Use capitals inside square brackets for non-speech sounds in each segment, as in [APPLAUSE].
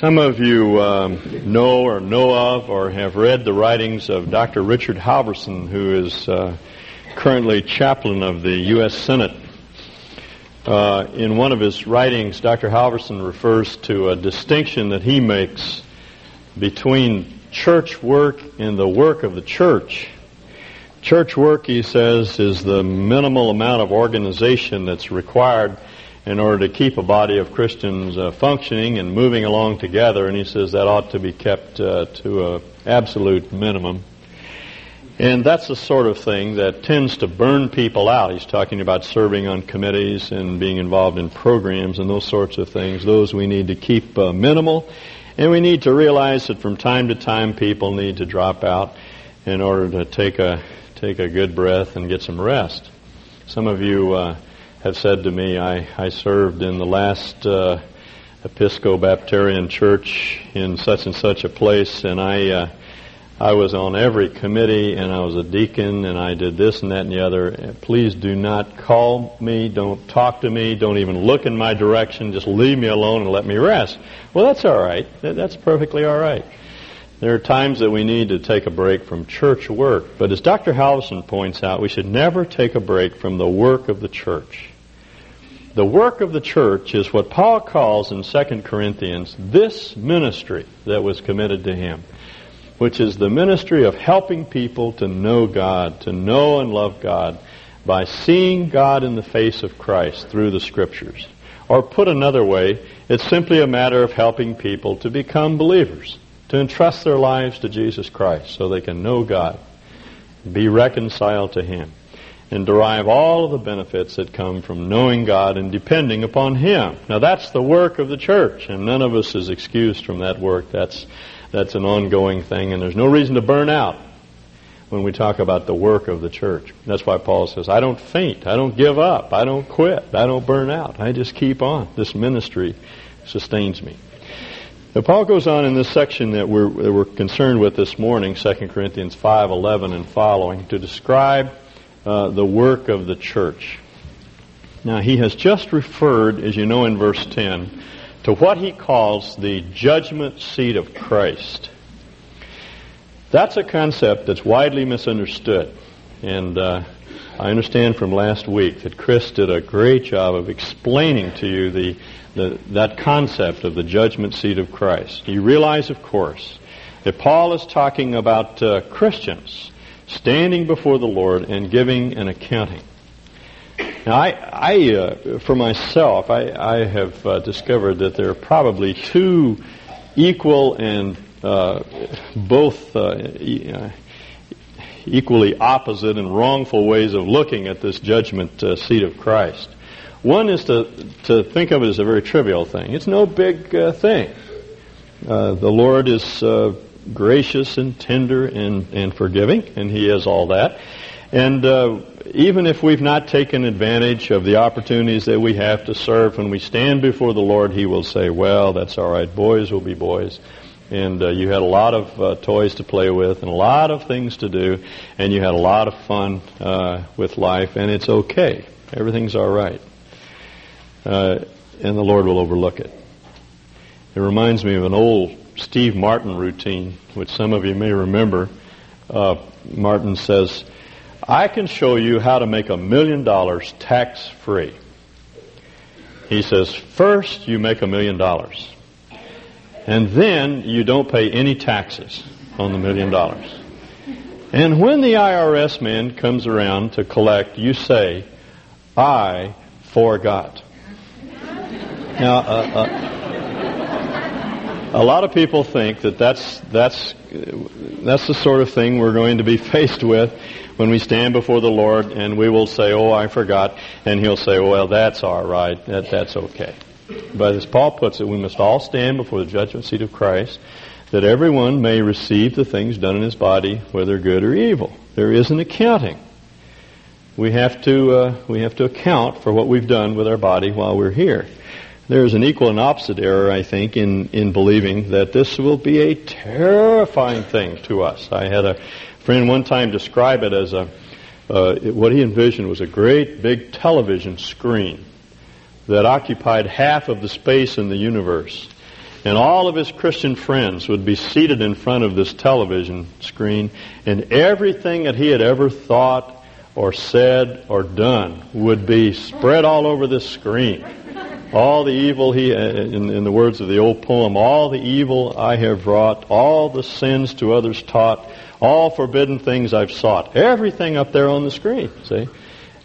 Some of you um, know or know of or have read the writings of Dr. Richard Halverson, who is uh, currently chaplain of the U.S. Senate. Uh, in one of his writings, Dr. Halverson refers to a distinction that he makes between church work and the work of the church. Church work, he says, is the minimal amount of organization that's required in order to keep a body of Christians uh, functioning and moving along together, and he says that ought to be kept uh, to an absolute minimum. And that's the sort of thing that tends to burn people out. He's talking about serving on committees and being involved in programs and those sorts of things. Those we need to keep uh, minimal. And we need to realize that from time to time people need to drop out in order to take a, take a good breath and get some rest. Some of you uh, have said to me, I, I served in the last uh, Episcopalian church in such and such a place, and I uh, I was on every committee, and I was a deacon, and I did this and that and the other. Please do not call me, don't talk to me, don't even look in my direction. Just leave me alone and let me rest. Well, that's all right. That's perfectly all right. There are times that we need to take a break from church work, but as Dr. Halverson points out, we should never take a break from the work of the church. The work of the church is what Paul calls in 2 Corinthians this ministry that was committed to him, which is the ministry of helping people to know God, to know and love God by seeing God in the face of Christ through the scriptures. Or put another way, it's simply a matter of helping people to become believers, to entrust their lives to Jesus Christ so they can know God, be reconciled to Him and derive all of the benefits that come from knowing God and depending upon Him. Now that's the work of the church, and none of us is excused from that work. That's, that's an ongoing thing, and there's no reason to burn out when we talk about the work of the church. That's why Paul says, I don't faint, I don't give up, I don't quit, I don't burn out. I just keep on. This ministry sustains me. Now, Paul goes on in this section that we're, that we're concerned with this morning, 2 Corinthians 5.11 and following, to describe uh, the work of the church. Now, he has just referred, as you know in verse 10, to what he calls the judgment seat of Christ. That's a concept that's widely misunderstood. And uh, I understand from last week that Chris did a great job of explaining to you the, the, that concept of the judgment seat of Christ. You realize, of course, that Paul is talking about uh, Christians standing before the Lord and giving an accounting. Now, I, I uh, for myself, I, I have uh, discovered that there are probably two equal and uh, both uh, uh, equally opposite and wrongful ways of looking at this judgment uh, seat of Christ. One is to, to think of it as a very trivial thing. It's no big thing. the Lord is gracious and tender and, and forgiving, and He is all that. And uh, even if we've not taken advantage of the opportunities that we have to serve, when we stand before the Lord, He will say, Well, that's all right. Boys will be boys. And uh, you had a lot of uh, toys to play with and a lot of things to do, and you had a lot of fun uh, with life, and it's okay. Everything's all right. Uh, and the Lord will overlook it. It reminds me of an old Steve Martin routine, which some of you may remember. Uh, Martin says, I can show you how to make a million dollars tax free. He says, first you make a million dollars. And then you don't pay any taxes on the million dollars. And when the IRS man comes around to collect, you say, I forgot. Now, uh, uh, a lot of people think that that's that's that's the sort of thing we're going to be [LAUGHS] faced with when we stand before the Lord and we will say, "Oh, I forgot," and He'll say, "Well, that's all right. That that's okay." But as Paul puts it, we must all stand before the judgment seat of Christ, that everyone may receive the things done in his body, whether good or evil. There is an accounting. We have to uh, we have to account for what we've done with our body while we're here. There's an equal and opposite error, I think, in, in believing that this will be a terrifying thing to us. I had a friend one time describe it as a, uh, what he envisioned was a great big television screen that occupied half of the space in the universe. and all of his Christian friends would be seated in front of this television screen, and everything that he had ever thought or said or done would be spread all over this screen. All the evil he, in, in the words of the old poem, all the evil I have wrought, all the sins to others taught, all forbidden things I've sought. Everything up there on the screen, see?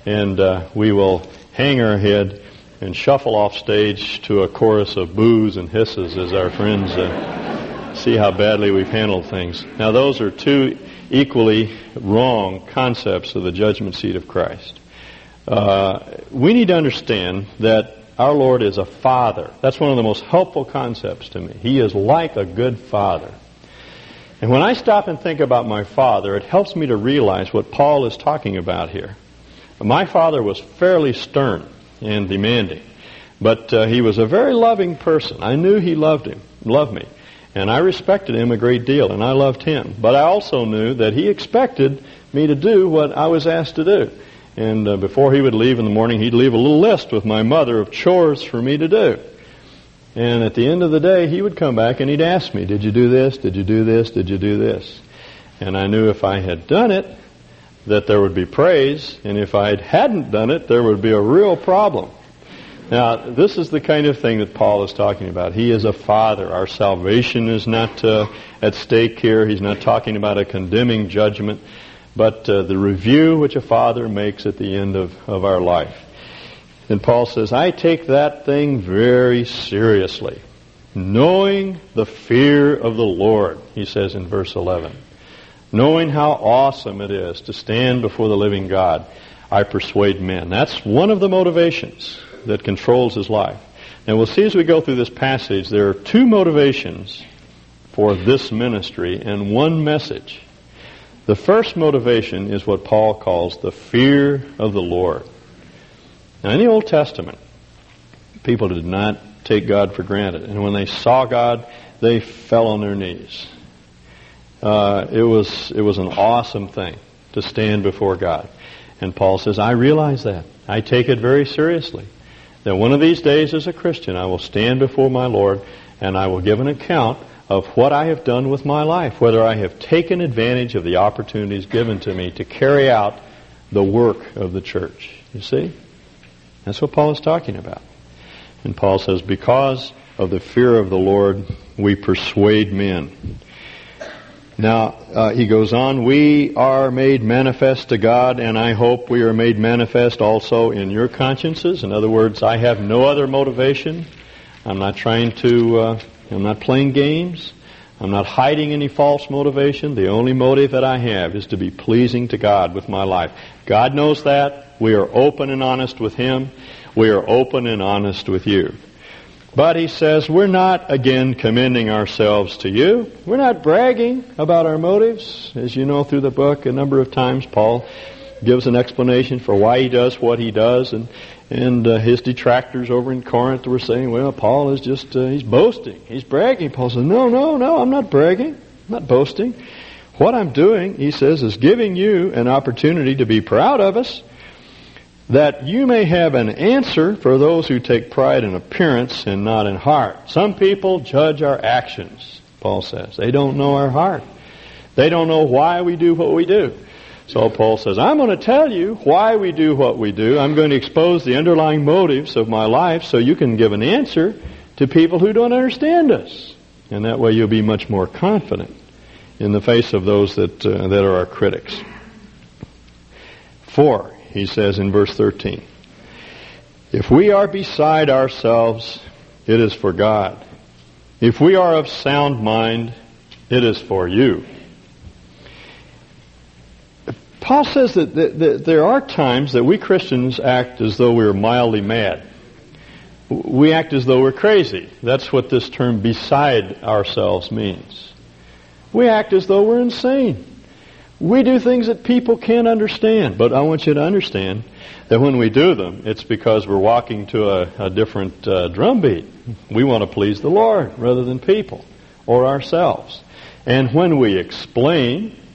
And uh, we will hang our head and shuffle off stage to a chorus of boos and hisses as our friends uh, see how badly we've handled things. Now, those are two equally wrong concepts of the judgment seat of Christ. Uh, we need to understand that our Lord is a father. That's one of the most helpful concepts to me. He is like a good father. And when I stop and think about my father, it helps me to realize what Paul is talking about here. My father was fairly stern and demanding, but uh, he was a very loving person. I knew he loved him, loved me. And I respected him a great deal, and I loved him. But I also knew that he expected me to do what I was asked to do. And uh, before he would leave in the morning, he'd leave a little list with my mother of chores for me to do. And at the end of the day, he would come back and he'd ask me, Did you do this? Did you do this? Did you do this? And I knew if I had done it, that there would be praise, and if I hadn't done it, there would be a real problem. Now, this is the kind of thing that Paul is talking about. He is a father. Our salvation is not uh, at stake here. He's not talking about a condemning judgment, but uh, the review which a father makes at the end of, of our life. And Paul says, I take that thing very seriously. Knowing the fear of the Lord, he says in verse 11. Knowing how awesome it is to stand before the living God, I persuade men. That's one of the motivations that controls his life. And we'll see as we go through this passage, there are two motivations for this ministry and one message. The first motivation is what Paul calls the fear of the Lord. Now, in the Old Testament, people did not take God for granted. And when they saw God, they fell on their knees. Uh, it was it was an awesome thing to stand before God. And Paul says, I realize that. I take it very seriously that one of these days as a Christian I will stand before my Lord and I will give an account of what I have done with my life, whether I have taken advantage of the opportunities given to me to carry out the work of the church. You see? That's what Paul is talking about. And Paul says, because of the fear of the Lord, we persuade men. Now, uh, he goes on, we are made manifest to God, and I hope we are made manifest also in your consciences. In other words, I have no other motivation. I'm not trying to, uh, I'm not playing games. I'm not hiding any false motivation. The only motive that I have is to be pleasing to God with my life. God knows that. We are open and honest with Him. We are open and honest with you. But he says, we're not, again, commending ourselves to you. We're not bragging about our motives. As you know through the book, a number of times Paul gives an explanation for why he does what he does. And, and uh, his detractors over in Corinth were saying, well, Paul is just, uh, he's boasting. He's bragging. Paul says, no, no, no, I'm not bragging. I'm not boasting. What I'm doing, he says, is giving you an opportunity to be proud of us that you may have an answer for those who take pride in appearance and not in heart. Some people judge our actions, Paul says. They don't know our heart. They don't know why we do what we do. So Paul says, I'm going to tell you why we do what we do. I'm going to expose the underlying motives of my life so you can give an answer to people who don't understand us. And that way you'll be much more confident in the face of those that, uh, that are our critics. Four, he says in verse 13. If we are beside ourselves, it is for God. If we are of sound mind, it is for you. Paul says that, that, that, there are times that we Christians act as though we are mildly mad. We act as though we're crazy. That's what this term beside ourselves means. We act as though we're insane. We do things that people can't understand, but I want you to understand that when we do them, it's because we're walking to a, a different uh, drumbeat. We want to please the Lord rather than people or ourselves. And when we explain,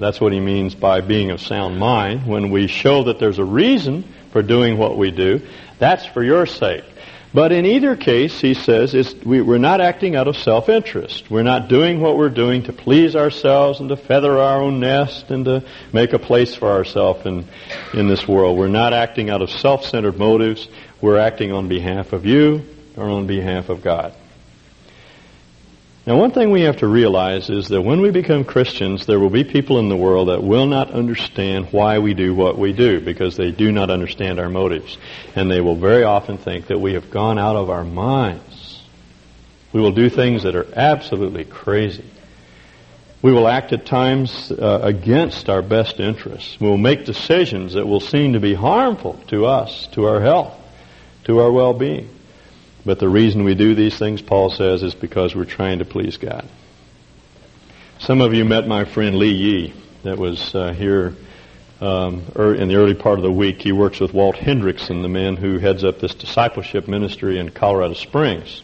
that's what he means by being of sound mind, when we show that there's a reason for doing what we do, that's for your sake. But in either case, he says, we, we're not acting out of self-interest. We're not doing what we're doing to please ourselves and to feather our own nest and to make a place for ourselves in, in this world. We're not acting out of self-centered motives. We're acting on behalf of you or on behalf of God. Now, one thing we have to realize is that when we become Christians, there will be people in the world that will not understand why we do what we do because they do not understand our motives. And they will very often think that we have gone out of our minds. We will do things that are absolutely crazy. We will act at times uh, against our best interests. We will make decisions that will seem to be harmful to us, to our health, to our well-being. But the reason we do these things, Paul says, is because we're trying to please God. Some of you met my friend Lee Yee that was uh, here um, er, in the early part of the week. He works with Walt Henrichsen, the man who heads up this discipleship ministry in Colorado Springs.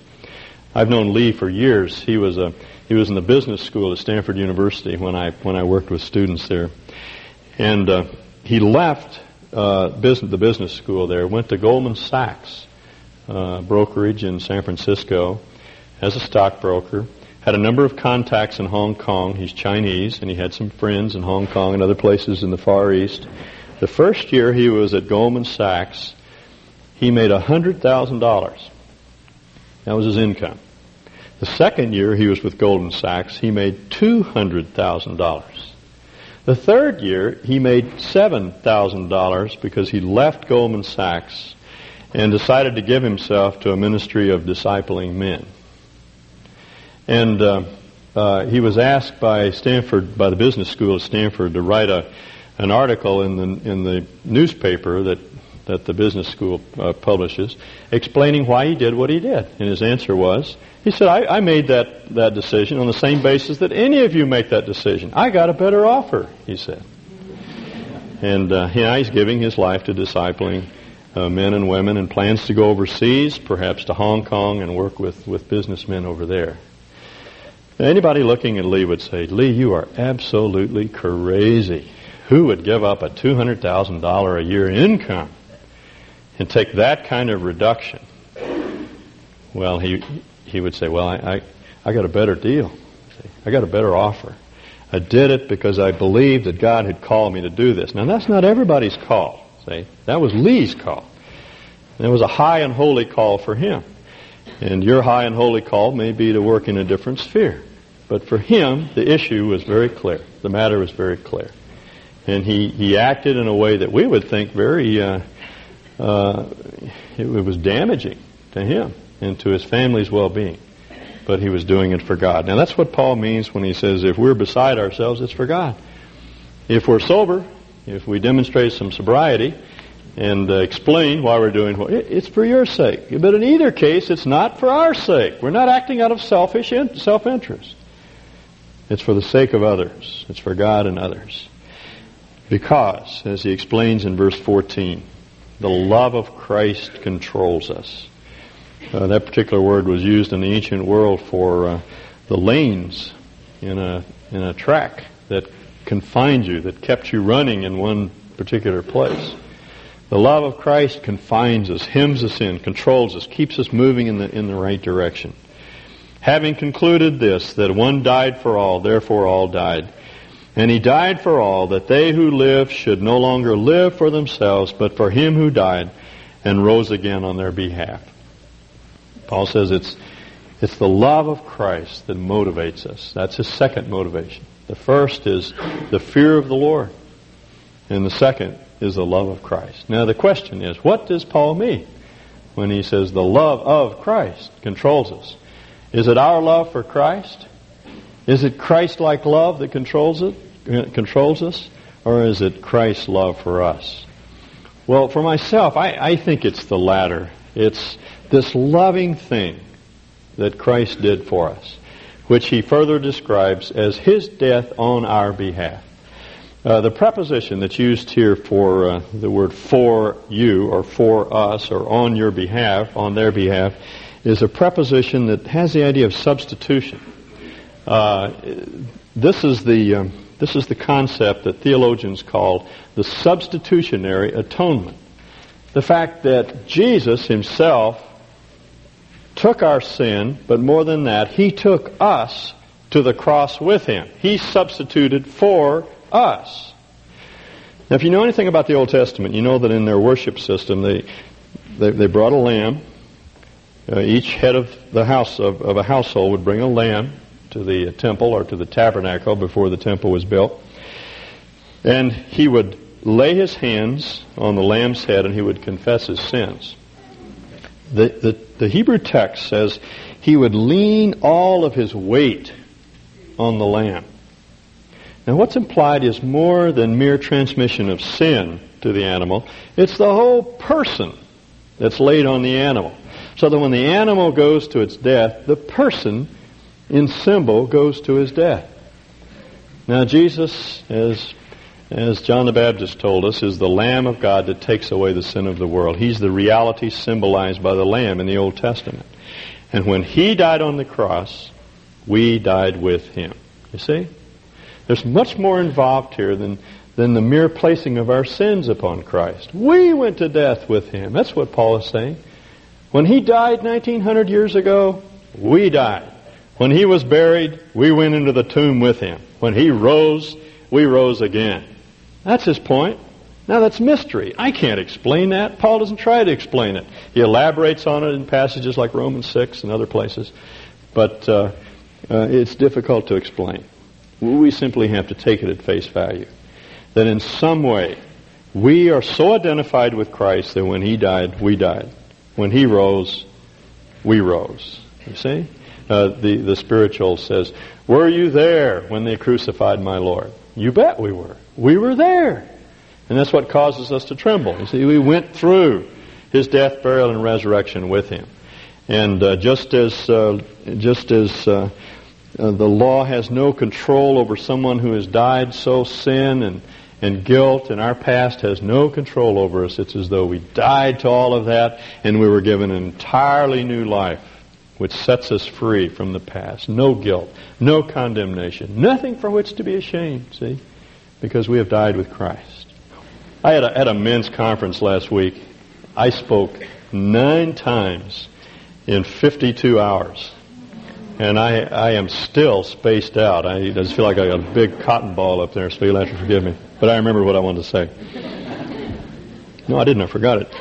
I've known Lee for years. He was a he was in the business school at Stanford University when I when I worked with students there, and uh, he left uh, business, the business school there, went to Goldman Sachs, uh, brokerage in San Francisco as a stockbroker. Had a number of contacts in Hong Kong. He's Chinese, and he had some friends in Hong Kong and other places in the Far East. The first year he was at Goldman Sachs, he made $100,000. That was his income. The second year he was with Goldman Sachs, he made $200,000. The third year he made $7,000 because he left Goldman Sachs and decided to give himself to a ministry of discipling men. And uh, uh, he was asked by Stanford, by the business school at Stanford, to write a an article in the in the newspaper that that the business school uh, publishes, explaining why he did what he did. And his answer was, he said, I, I made that that decision on the same basis that any of you make that decision. I got a better offer, he said. And uh, he's giving his life to discipling uh, men and women and plans to go overseas, perhaps to Hong Kong and work with, with businessmen over there. Anybody looking at Lee would say, Lee, you are absolutely crazy. Who would give up a $200,000 a year income and take that kind of reduction? Well, he, he would say, well, I, I, I got a better deal. I got a better offer. I did it because I believed that God had called me to do this. Now, that's not everybody's call. See? That was Lee's call. It was a high and holy call for him. And your high and holy call may be to work in a different sphere. But for him, the issue was very clear. The matter was very clear. And he, he acted in a way that we would think very, uh, uh, it, it was damaging to him and to his family's well-being. But he was doing it for God. Now that's what Paul means when he says if we're beside ourselves, it's for God. If we're sober, if we demonstrate some sobriety and uh, explain why we're doing what it's for your sake. But in either case, it's not for our sake. We're not acting out of selfish in, self-interest. It's for the sake of others. It's for God and others. Because, as he explains in verse 14, the love of Christ controls us. Uh, that particular word was used in the ancient world for uh, the lanes in a in a track that confined you, that kept you running in one particular place. The love of Christ confines us, hems us in, controls us, keeps us moving in the, in the right direction. Having concluded this, that one died for all, therefore all died. And he died for all, that they who live should no longer live for themselves, but for him who died and rose again on their behalf. Paul says it's, it's the love of Christ that motivates us. That's his second motivation. The first is the fear of the Lord. And the second is the love of Christ. Now the question is, what does Paul mean when he says the love of Christ controls us? Is it our love for Christ? Is it Christ-like love that controls it, controls us? Or is it Christ's love for us? Well, for myself, I, I think it's the latter. It's this loving thing that Christ did for us which he further describes as his death on our behalf. Uh, the preposition that's used here for uh, the word for you or for us or on your behalf, on their behalf, is a preposition that has the idea of substitution. Uh, this is the um, this is the concept that theologians call the substitutionary atonement. The fact that Jesus himself took our sin, but more than that, He took us to the cross with Him. He substituted for us. Now, if you know anything about the Old Testament, you know that in their worship system, they, they, they brought a lamb. Uh, each head of the house of, of a household would bring a lamb to the temple or to the tabernacle before the temple was built. And he would lay his hands on the lamb's head and he would confess his sins. The, the, the Hebrew text says he would lean all of his weight on the lamb. Now what's implied is more than mere transmission of sin to the animal. It's the whole person that's laid on the animal. So that when the animal goes to its death, the person in symbol goes to his death. Now Jesus, as as John the Baptist told us, is the Lamb of God that takes away the sin of the world. He's the reality symbolized by the Lamb in the Old Testament. And when He died on the cross, we died with Him. You see? There's much more involved here than, than the mere placing of our sins upon Christ. We went to death with Him. That's what Paul is saying. When He died 1900 years ago, we died. When He was buried, we went into the tomb with Him. When He rose, we rose again. That's his point. Now that's mystery. I can't explain that. Paul doesn't try to explain it. He elaborates on it in passages like Romans 6 and other places. But uh, uh, it's difficult to explain. We simply have to take it at face value. That in some way, we are so identified with Christ that when He died, we died. When He rose, we rose. You see? Uh, the, the spiritual says, Were you there when they crucified my Lord? You bet we were. We were there. And that's what causes us to tremble. You see, we went through his death, burial, and resurrection with him. And uh, just as uh, just as uh, uh, the law has no control over someone who has died, so sin and and guilt and our past has no control over us. It's as though we died to all of that and we were given an entirely new life, which sets us free from the past. No guilt, no condemnation, nothing for which to be ashamed. See because we have died with Christ. I had a, at a men's conference last week. I spoke nine times in 52 hours. And I, I am still spaced out. I just feel like I got a big cotton ball up there, so you'll have to forgive me. But I remember what I wanted to say. No, I didn't. I forgot it. [LAUGHS]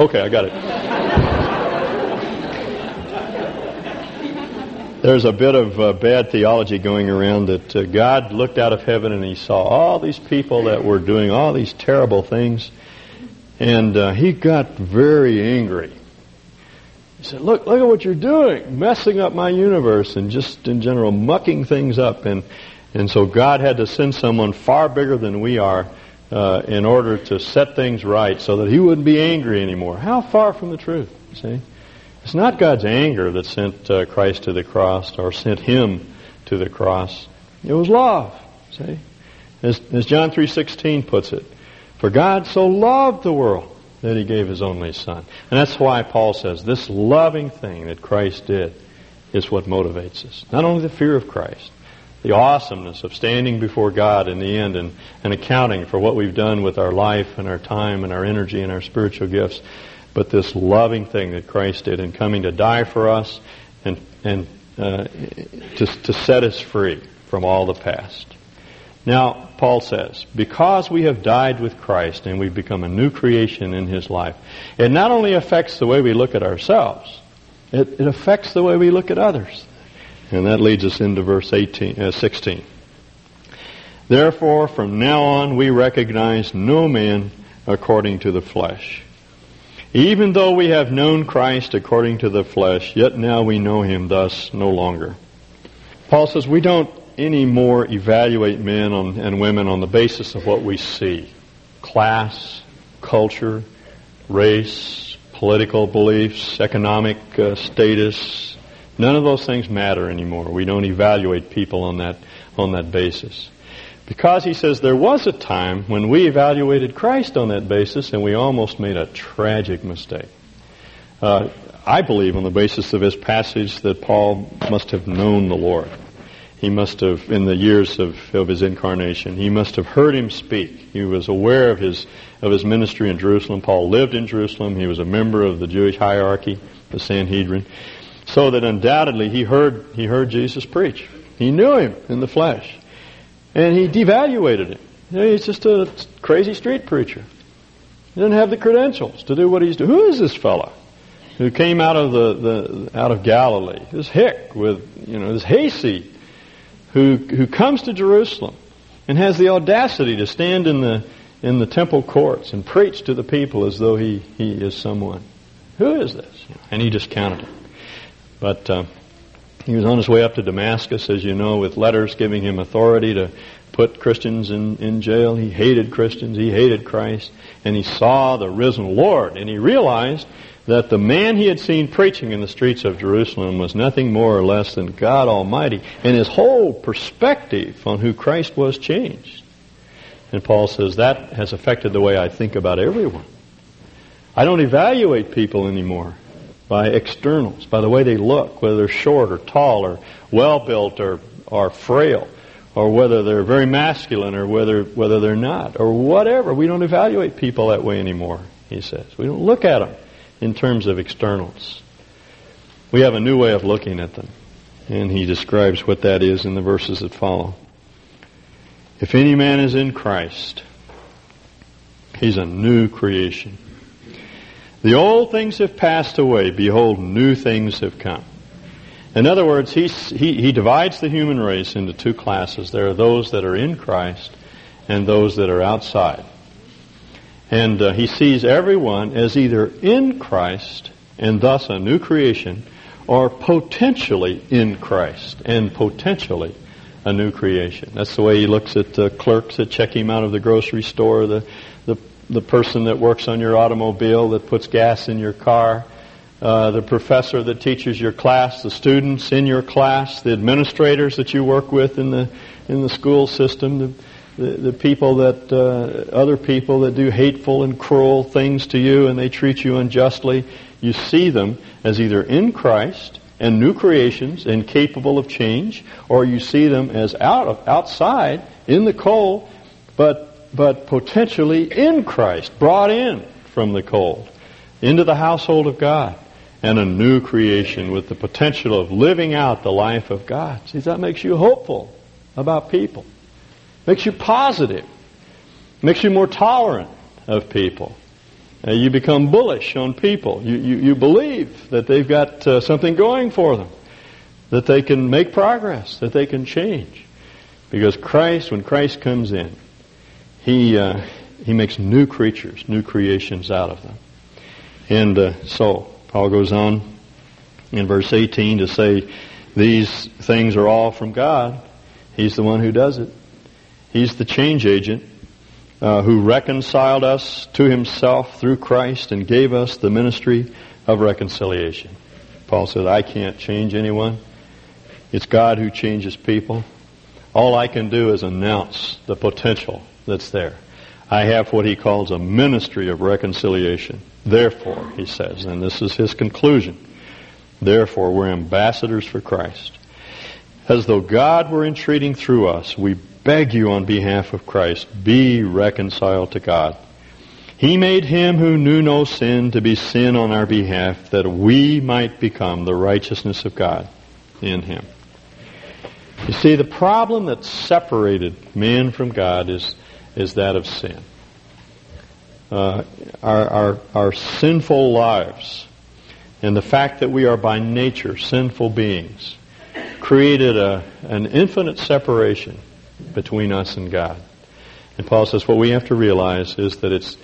okay, I got it. There's a bit of uh, bad theology going around that uh, God looked out of heaven and he saw all these people that were doing all these terrible things, and uh, he got very angry. He said, "Look, look at what you're doing, messing up my universe and just in general mucking things up." And and so God had to send someone far bigger than we are uh, in order to set things right, so that He wouldn't be angry anymore. How far from the truth? See. It's not God's anger that sent uh, Christ to the cross or sent him to the cross. It was love. See? As, as John 3.16 puts it, For God so loved the world that he gave his only son. And that's why Paul says this loving thing that Christ did is what motivates us. Not only the fear of Christ, the awesomeness of standing before God in the end and, and accounting for what we've done with our life and our time and our energy and our spiritual gifts, but this loving thing that Christ did in coming to die for us and, and uh, to, to set us free from all the past. Now, Paul says, because we have died with Christ and we've become a new creation in His life, it not only affects the way we look at ourselves, it, it affects the way we look at others. And that leads us into verse 18, uh, 16. Therefore, from now on, we recognize no man according to the flesh. Even though we have known Christ according to the flesh, yet now we know him thus no longer. Paul says we don't anymore evaluate men on, and women on the basis of what we see. Class, culture, race, political beliefs, economic uh, status. None of those things matter anymore. We don't evaluate people on that, on that basis. Because he says there was a time when we evaluated Christ on that basis and we almost made a tragic mistake. Uh, I believe on the basis of this passage that Paul must have known the Lord. he must have, in the years of, of his incarnation, he must have heard him speak. He was aware of his, of his ministry in Jerusalem. Paul lived in Jerusalem. He was a member of the Jewish hierarchy, the Sanhedrin. So that undoubtedly he heard, he heard Jesus preach. He knew him in the flesh. And he devaluated him. You know, he's just a crazy street preacher. He doesn't have the credentials to do what he's doing. Who is this fellow who came out of the, the out of Galilee? This hick with you know this hayseed who, who comes to Jerusalem and has the audacity to stand in the, in the temple courts and preach to the people as though he, he is someone. Who is this? And he discounted him. But uh, he was on his way up to Damascus, as you know, with letters giving him authority to put Christians in, in jail. He hated Christians. He hated Christ. And he saw the risen Lord. And he realized that the man he had seen preaching in the streets of Jerusalem was nothing more or less than God Almighty, and his whole perspective on who Christ was changed. And Paul says that has affected the way I think about everyone. I don't evaluate people anymore by externals, by the way they look, whether they're short or tall or well built or, or frail, or whether they're very masculine or whether, whether they're not, or whatever. We don't evaluate people that way anymore, he says. We don't look at them in terms of externals. We have a new way of looking at them. And he describes what that is in the verses that follow. If any man is in Christ, he's a new creation. The old things have passed away. Behold, new things have come. In other words, he, he divides the human race into two classes. There are those that are in Christ and those that are outside. And uh, he sees everyone as either in Christ and thus a new creation, or potentially in Christ and potentially a new creation. That's the way he looks at the clerks that check him out of the grocery store, the, the, person that works on your automobile, that puts gas in your car, uh, the professor that teaches your class, the students in your class, the administrators that you work with in the, in the school system, the, the, the people that, uh, other people that do hateful and cruel things to you and they treat you unjustly, you see them as either in Christ and new creations and capable of change, or you see them as out of, outside in the cold, but, but potentially in Christ, brought in from the cold into the household of God and a new creation with the potential of living out the life of God. See, that makes you hopeful about people. Makes you positive. Makes you more tolerant of people. Uh, you become bullish on people. You, you, you believe that they've got uh, something going for them, that they can make progress, that they can change. Because Christ, when Christ comes in, He, uh, he makes new creatures, new creations out of them. And uh, so, Paul goes on in verse 18 to say, these things are all from God. He's the one who does it. He's the change agent uh, who reconciled us to himself through Christ and gave us the ministry of reconciliation. Paul said, I can't change anyone. It's God who changes people. All I can do is announce the potential that's there. I have what he calls a ministry of reconciliation. Therefore, he says, and this is his conclusion, therefore we're ambassadors for Christ. As though God were entreating through us, we beg you on behalf of Christ, be reconciled to God. He made him who knew no sin to be sin on our behalf that we might become the righteousness of God in him. You see, the problem that separated man from God is, is that of sin. Uh, our, our, our sinful lives and the fact that we are by nature sinful beings created a, an infinite separation between us and God. And Paul says what we have to realize is that it's,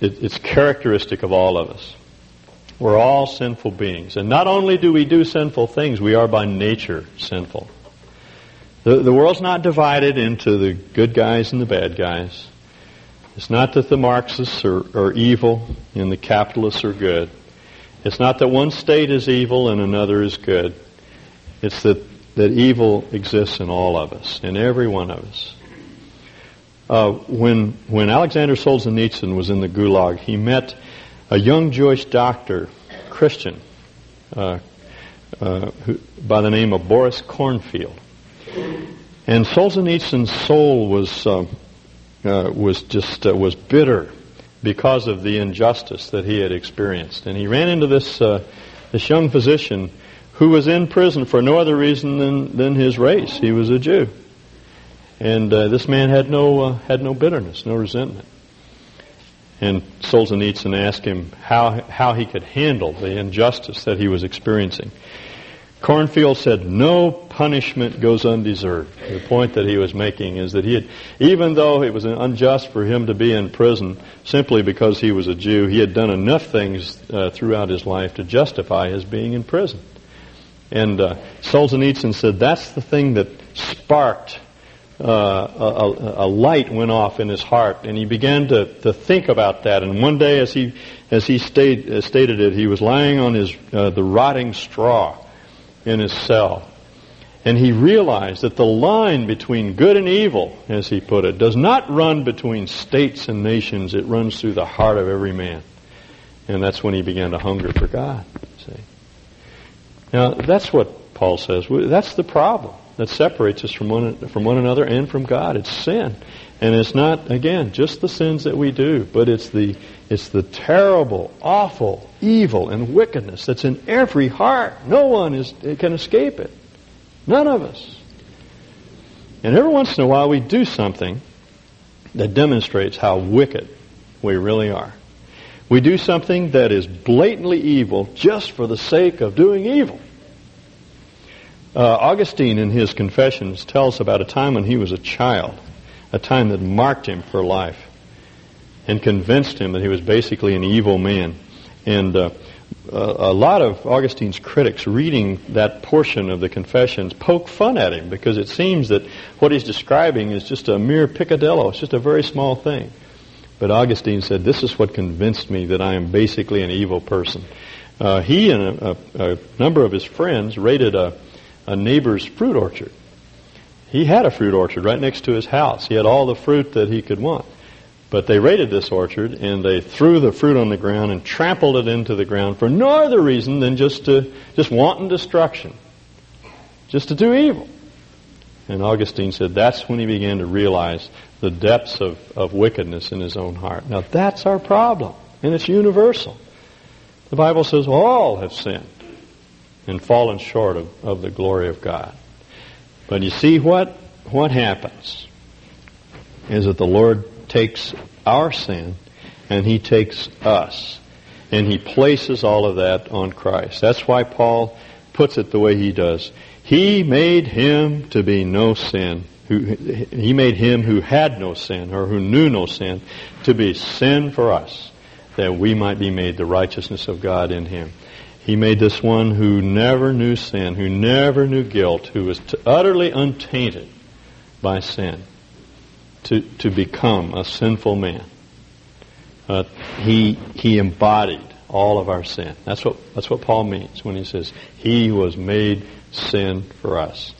it, it's characteristic of all of us. We're all sinful beings. And not only do we do sinful things, we are by nature sinful. The, the world's not divided into the good guys and the bad guys. It's not that the Marxists are, are evil and the capitalists are good. It's not that one state is evil and another is good. It's that that evil exists in all of us, in every one of us. Uh, when when Alexander Solzhenitsyn was in the Gulag, he met a young Jewish doctor, Christian, uh, uh, who, by the name of Boris Kornfeld. And Solzhenitsyn's soul was uh, uh, was just uh, was bitter because of the injustice that he had experienced, and he ran into this uh, this young physician who was in prison for no other reason than than his race. He was a Jew, and uh, this man had no uh, had no bitterness, no resentment. And Solzhenitsyn asked him how how he could handle the injustice that he was experiencing. Kornfeld said, no punishment goes undeserved. The point that he was making is that he had, even though it was unjust for him to be in prison simply because he was a Jew, he had done enough things uh, throughout his life to justify his being in prison. And uh, Solzhenitsyn said that's the thing that sparked uh, a, a, light went off in his heart, and he began to, to think about that. And one day, as he as he stayed, uh, stated it, he was lying on his uh, the rotting straw in his cell. And he realized that the line between good and evil, as he put it, does not run between states and nations. It runs through the heart of every man. And that's when he began to hunger for God. See? Now, that's what Paul says. That's the problem that separates us from one, from one another and from God. It's sin. And it's not, again, just the sins that we do, but it's the, it's the terrible, awful, evil, and wickedness that's in every heart. No one is, can escape it. None of us. And every once in a while we do something that demonstrates how wicked we really are. We do something that is blatantly evil just for the sake of doing evil. Uh, Augustine, in his Confessions, tells about a time when he was a child a time that marked him for life and convinced him that he was basically an evil man. And uh, a lot of Augustine's critics reading that portion of the Confessions poke fun at him because it seems that what he's describing is just a mere peccadillo. It's just a very small thing. But Augustine said, this is what convinced me that I am basically an evil person. Uh, he and a, a, a, number of his friends raided a, a neighbor's fruit orchard he had a fruit orchard right next to his house. He had all the fruit that he could want. But they raided this orchard and they threw the fruit on the ground and trampled it into the ground for no other reason than just to just wanton destruction. Just to do evil. And Augustine said that's when he began to realize the depths of, of wickedness in his own heart. Now that's our problem. And it's universal. The Bible says all have sinned and fallen short of, of the glory of God. But you see what what happens is that the Lord takes our sin and he takes us and he places all of that on Christ. That's why Paul puts it the way he does. He made him to be no sin. Who, he made him who had no sin or who knew no sin to be sin for us that we might be made the righteousness of God in him. He made this one who never knew sin, who never knew guilt, who was utterly untainted by sin, to, to become a sinful man. Uh, he, he embodied all of our sin. That's what, that's what Paul means when he says, He was made sin for us.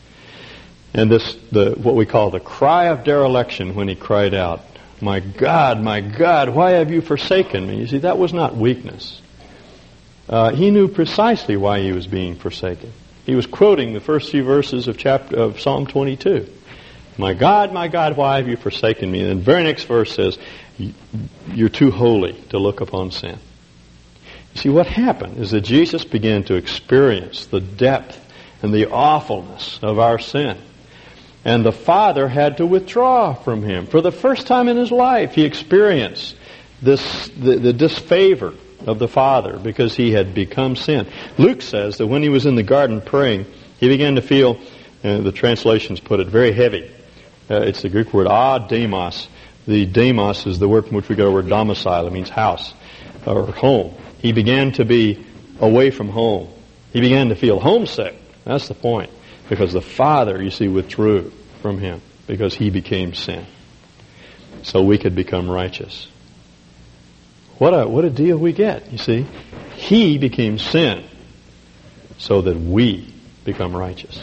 And this, the, what we call the cry of dereliction when he cried out, My God, my God, why have you forsaken me? You see, that was not weakness. Uh, he knew precisely why he was being forsaken. He was quoting the first few verses of chapter of Psalm 22. My God, my God, why have you forsaken me? And the very next verse says, You're too holy to look upon sin. You see, what happened is that Jesus began to experience the depth and the awfulness of our sin. And the Father had to withdraw from him. For the first time in his life, he experienced this, the, the disfavor of the Father because he had become sin. Luke says that when he was in the garden praying, he began to feel, uh, the translations put it, very heavy. Uh, it's the Greek word ademos. The demos is the word from which we get our word domicile. It means house or home. He began to be away from home. He began to feel homesick. That's the point. Because the Father, you see, withdrew from him because he became sin. So we could become righteous. What a, what a deal we get, you see. He became sin so that we become righteous.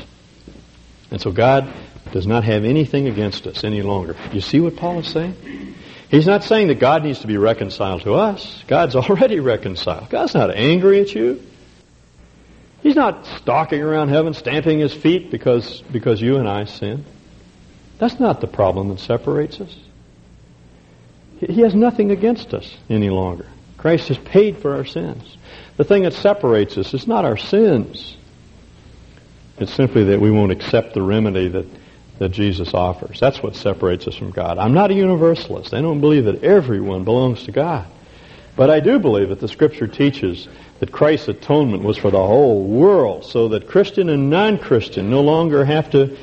And so God does not have anything against us any longer. You see what Paul is saying? He's not saying that God needs to be reconciled to us. God's [LAUGHS] already reconciled. God's not angry at you. He's not stalking around heaven, stamping his feet because, because you and I sin. That's not the problem that separates us. He has nothing against us any longer. Christ has paid for our sins. The thing that separates us is not our sins. It's simply that we won't accept the remedy that, that Jesus offers. That's what separates us from God. I'm not a universalist. I don't believe that everyone belongs to God. But I do believe that the Scripture teaches that Christ's atonement was for the whole world, so that Christian and non-Christian no longer have to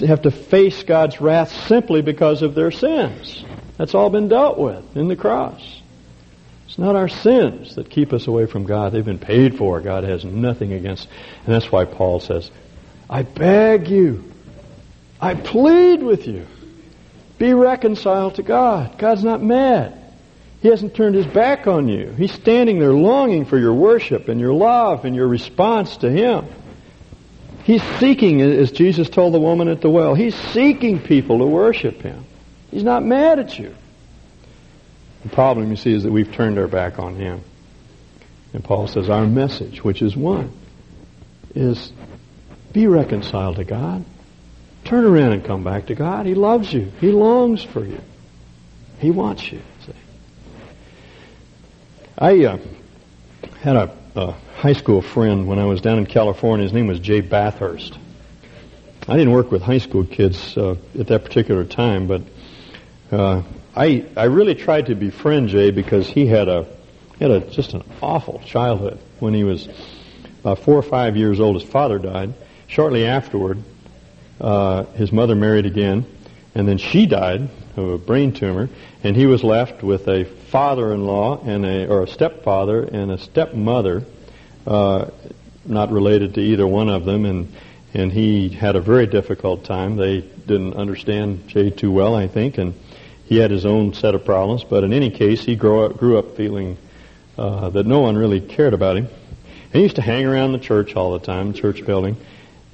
have to face God's wrath simply because of their sins. That's all been dealt with in the cross. It's not our sins that keep us away from God. They've been paid for. God has nothing against. And that's why Paul says, I beg you, I plead with you, be reconciled to God. God's not mad. He hasn't turned his back on you. He's standing there longing for your worship and your love and your response to Him. He's seeking, as Jesus told the woman at the well, He's seeking people to worship Him. He's not mad at you. The problem, you see, is that we've turned our back on Him. And Paul says, our message, which is one, is be reconciled to God. Turn around and come back to God. He loves you. He longs for you. He wants you. I uh, had a, a, high school friend when I was down in California. His name was Jay Bathurst. I didn't work with high school kids uh, at that particular time, but uh, I I really tried to befriend Jay because he had a had a just an awful childhood. When he was uh, four or five years old, his father died. Shortly afterward, uh, his mother married again, and then she died of a brain tumor, and he was left with a father-in-law and a or a stepfather and a stepmother, uh, not related to either one of them, and and he had a very difficult time. They didn't understand Jay too well, I think, and he had his own set of problems. But in any case, he grew up, grew up feeling uh, that no one really cared about him. And he used to hang around the church all the time, the church building.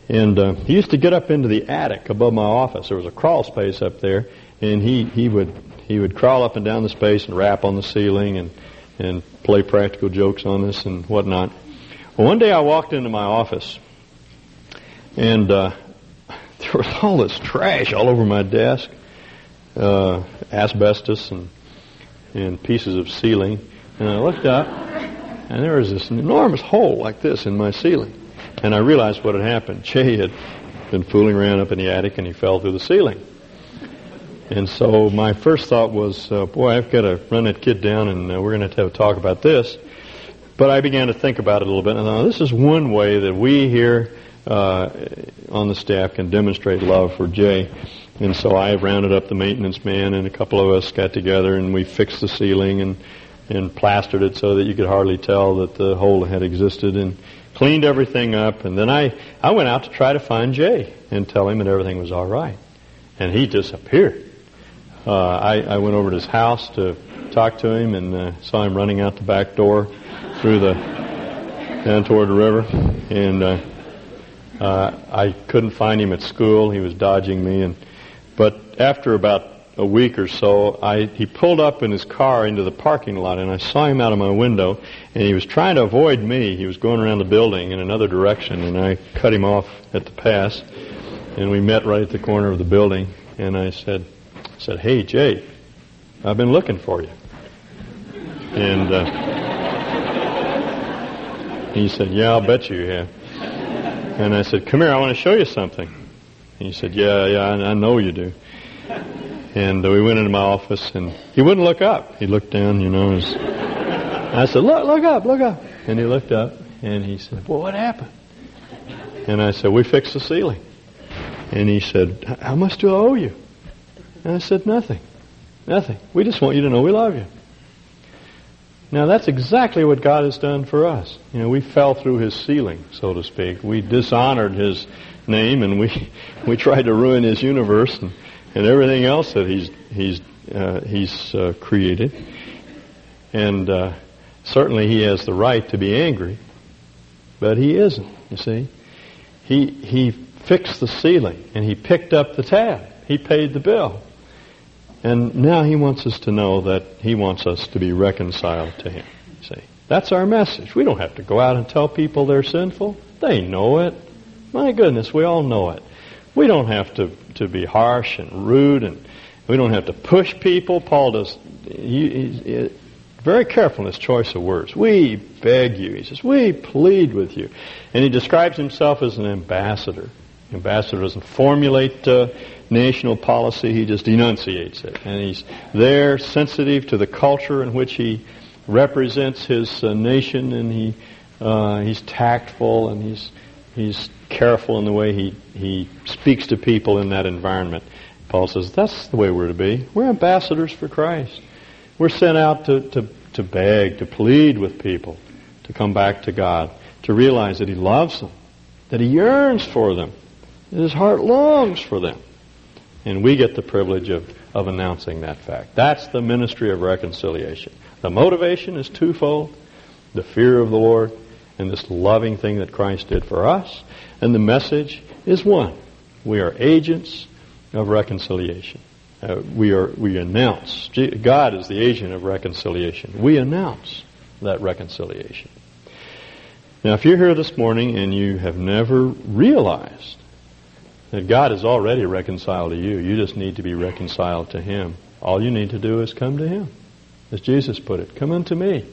And uh, he used to get up into the attic above my office. There was a crawl space up there, and he he would he would crawl up and down the space and rap on the ceiling and and play practical jokes on us and whatnot. Well, one day I walked into my office, and uh, [LAUGHS] there was all this trash all over my desk, uh, asbestos and and pieces of ceiling. And I looked up, and there was this enormous hole like this in my ceiling. And I realized what had happened. [LAUGHS] Jay had been fooling around up in the attic, and he fell through the ceiling. And so my first thought was, uh, boy, I've got to run that kid down and uh, we're going to have a talk about this. But I began to think about it a little bit. And thought, this is one way that we here uh, on the staff can demonstrate love for Jay. And so I rounded up the maintenance man and a couple of us got together and we fixed the ceiling and, and plastered it so that you could hardly tell that the hole had existed and cleaned everything up. And then I, I went out to try to find Jay and tell him that everything was all right. And he disappeared. Uh, I, I went over to his house to talk to him and uh, saw him running out the back door through the down toward the river, and uh, uh, I couldn't find him at school. He was dodging me, and but after about a week or so, I he pulled up in his car into the parking lot, and I saw him out of my window, and he was trying to avoid me. He was going around the building in another direction, and I cut him off at the pass, and we met right at the corner of the building, and I said said, Hey, Jay, I've been looking for you. And uh, he said, Yeah, I'll bet you have. And I said, Come here, I want to show you something. And he said, Yeah, yeah, I, I know you do. And uh, we went into my office, and he wouldn't look up. He looked down, you know. Was, I said, Look, look up, look up. And he looked up, and he said, Well, what happened? And I said, We fixed the ceiling. And he said, How much do I owe you? And I said, Nothing. Nothing. We just want you to know we love you. Now that's exactly what God has done for us. You know, we fell through His ceiling, so to speak. We dishonored His name, and we [LAUGHS] we tried to ruin His universe and, and everything else that He's He's uh, He's uh, created. And uh, certainly He has the right to be angry, but He isn't. You see, He He fixed the ceiling and He picked up the tab. He paid the bill. And now he wants us to know that he wants us to be reconciled to him. See, That's our message. We don't have to go out and tell people they're sinful. They know it. My goodness, we all know it. We don't have to, to be harsh and rude and we don't have to push people. Paul does, he, he's very careful in his choice of words. We beg you. He says, we plead with you. And he describes himself as an ambassador. ambassador doesn't formulate uh, national policy, he just enunciates it. And he's there, sensitive to the culture in which he represents his uh, nation, and he uh, he's tactful and he's he's careful in the way he he speaks to people in that environment. Paul says that's the way we're to be. We're ambassadors for Christ. We're sent out to, to, to beg, to plead with people to come back to God, to realize that He loves them, that He yearns for them, that His heart longs for them. And we get the privilege of, of announcing that fact. That's the ministry of reconciliation. The motivation is twofold the fear of the Lord and this loving thing that Christ did for us. And the message is one we are agents of reconciliation. Uh, we are we announce God is the agent of reconciliation. We announce that reconciliation. Now, if you're here this morning and you have never realized that God is already reconciled to you, you just need to be reconciled to Him. All you need to do is come to Him. As Jesus put it, come unto me,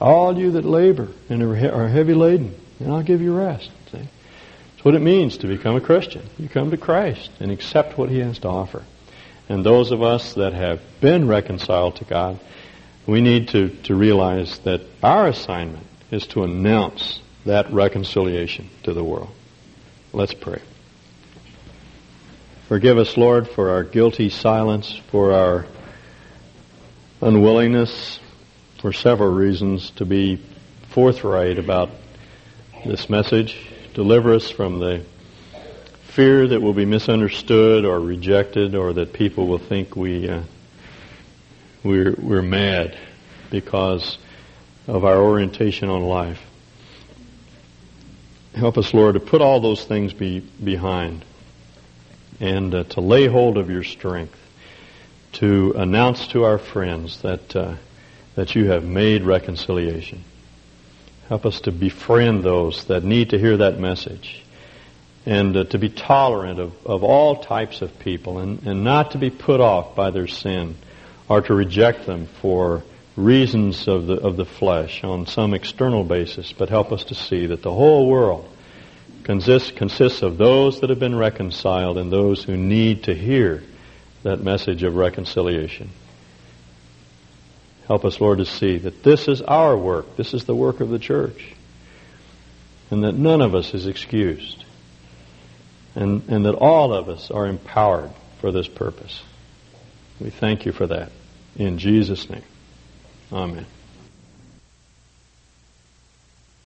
all you that labor and are heavy laden, and I'll give you rest. See? That's what it means to become a Christian. You come to Christ and accept what He has to offer. And those of us that have been reconciled to God, we need to, to realize that our assignment is to announce that reconciliation to the world. Let's pray. Forgive us, Lord, for our guilty silence, for our unwillingness, for several reasons, to be forthright about this message. Deliver us from the fear that we'll be misunderstood or rejected or that people will think we, uh, we're, we're mad because of our orientation on life. Help us, Lord, to put all those things be, behind and uh, to lay hold of your strength, to announce to our friends that, uh, that you have made reconciliation. Help us to befriend those that need to hear that message and uh, to be tolerant of, of all types of people and, and not to be put off by their sin or to reject them for reasons of the, of the flesh on some external basis, but help us to see that the whole world consists, consists of those that have been reconciled and those who need to hear that message of reconciliation. Help us, Lord, to see that this is our work. This is the work of the church. And that none of us is excused. And, and that all of us are empowered for this purpose. We thank you for that. In Jesus' name. Amen.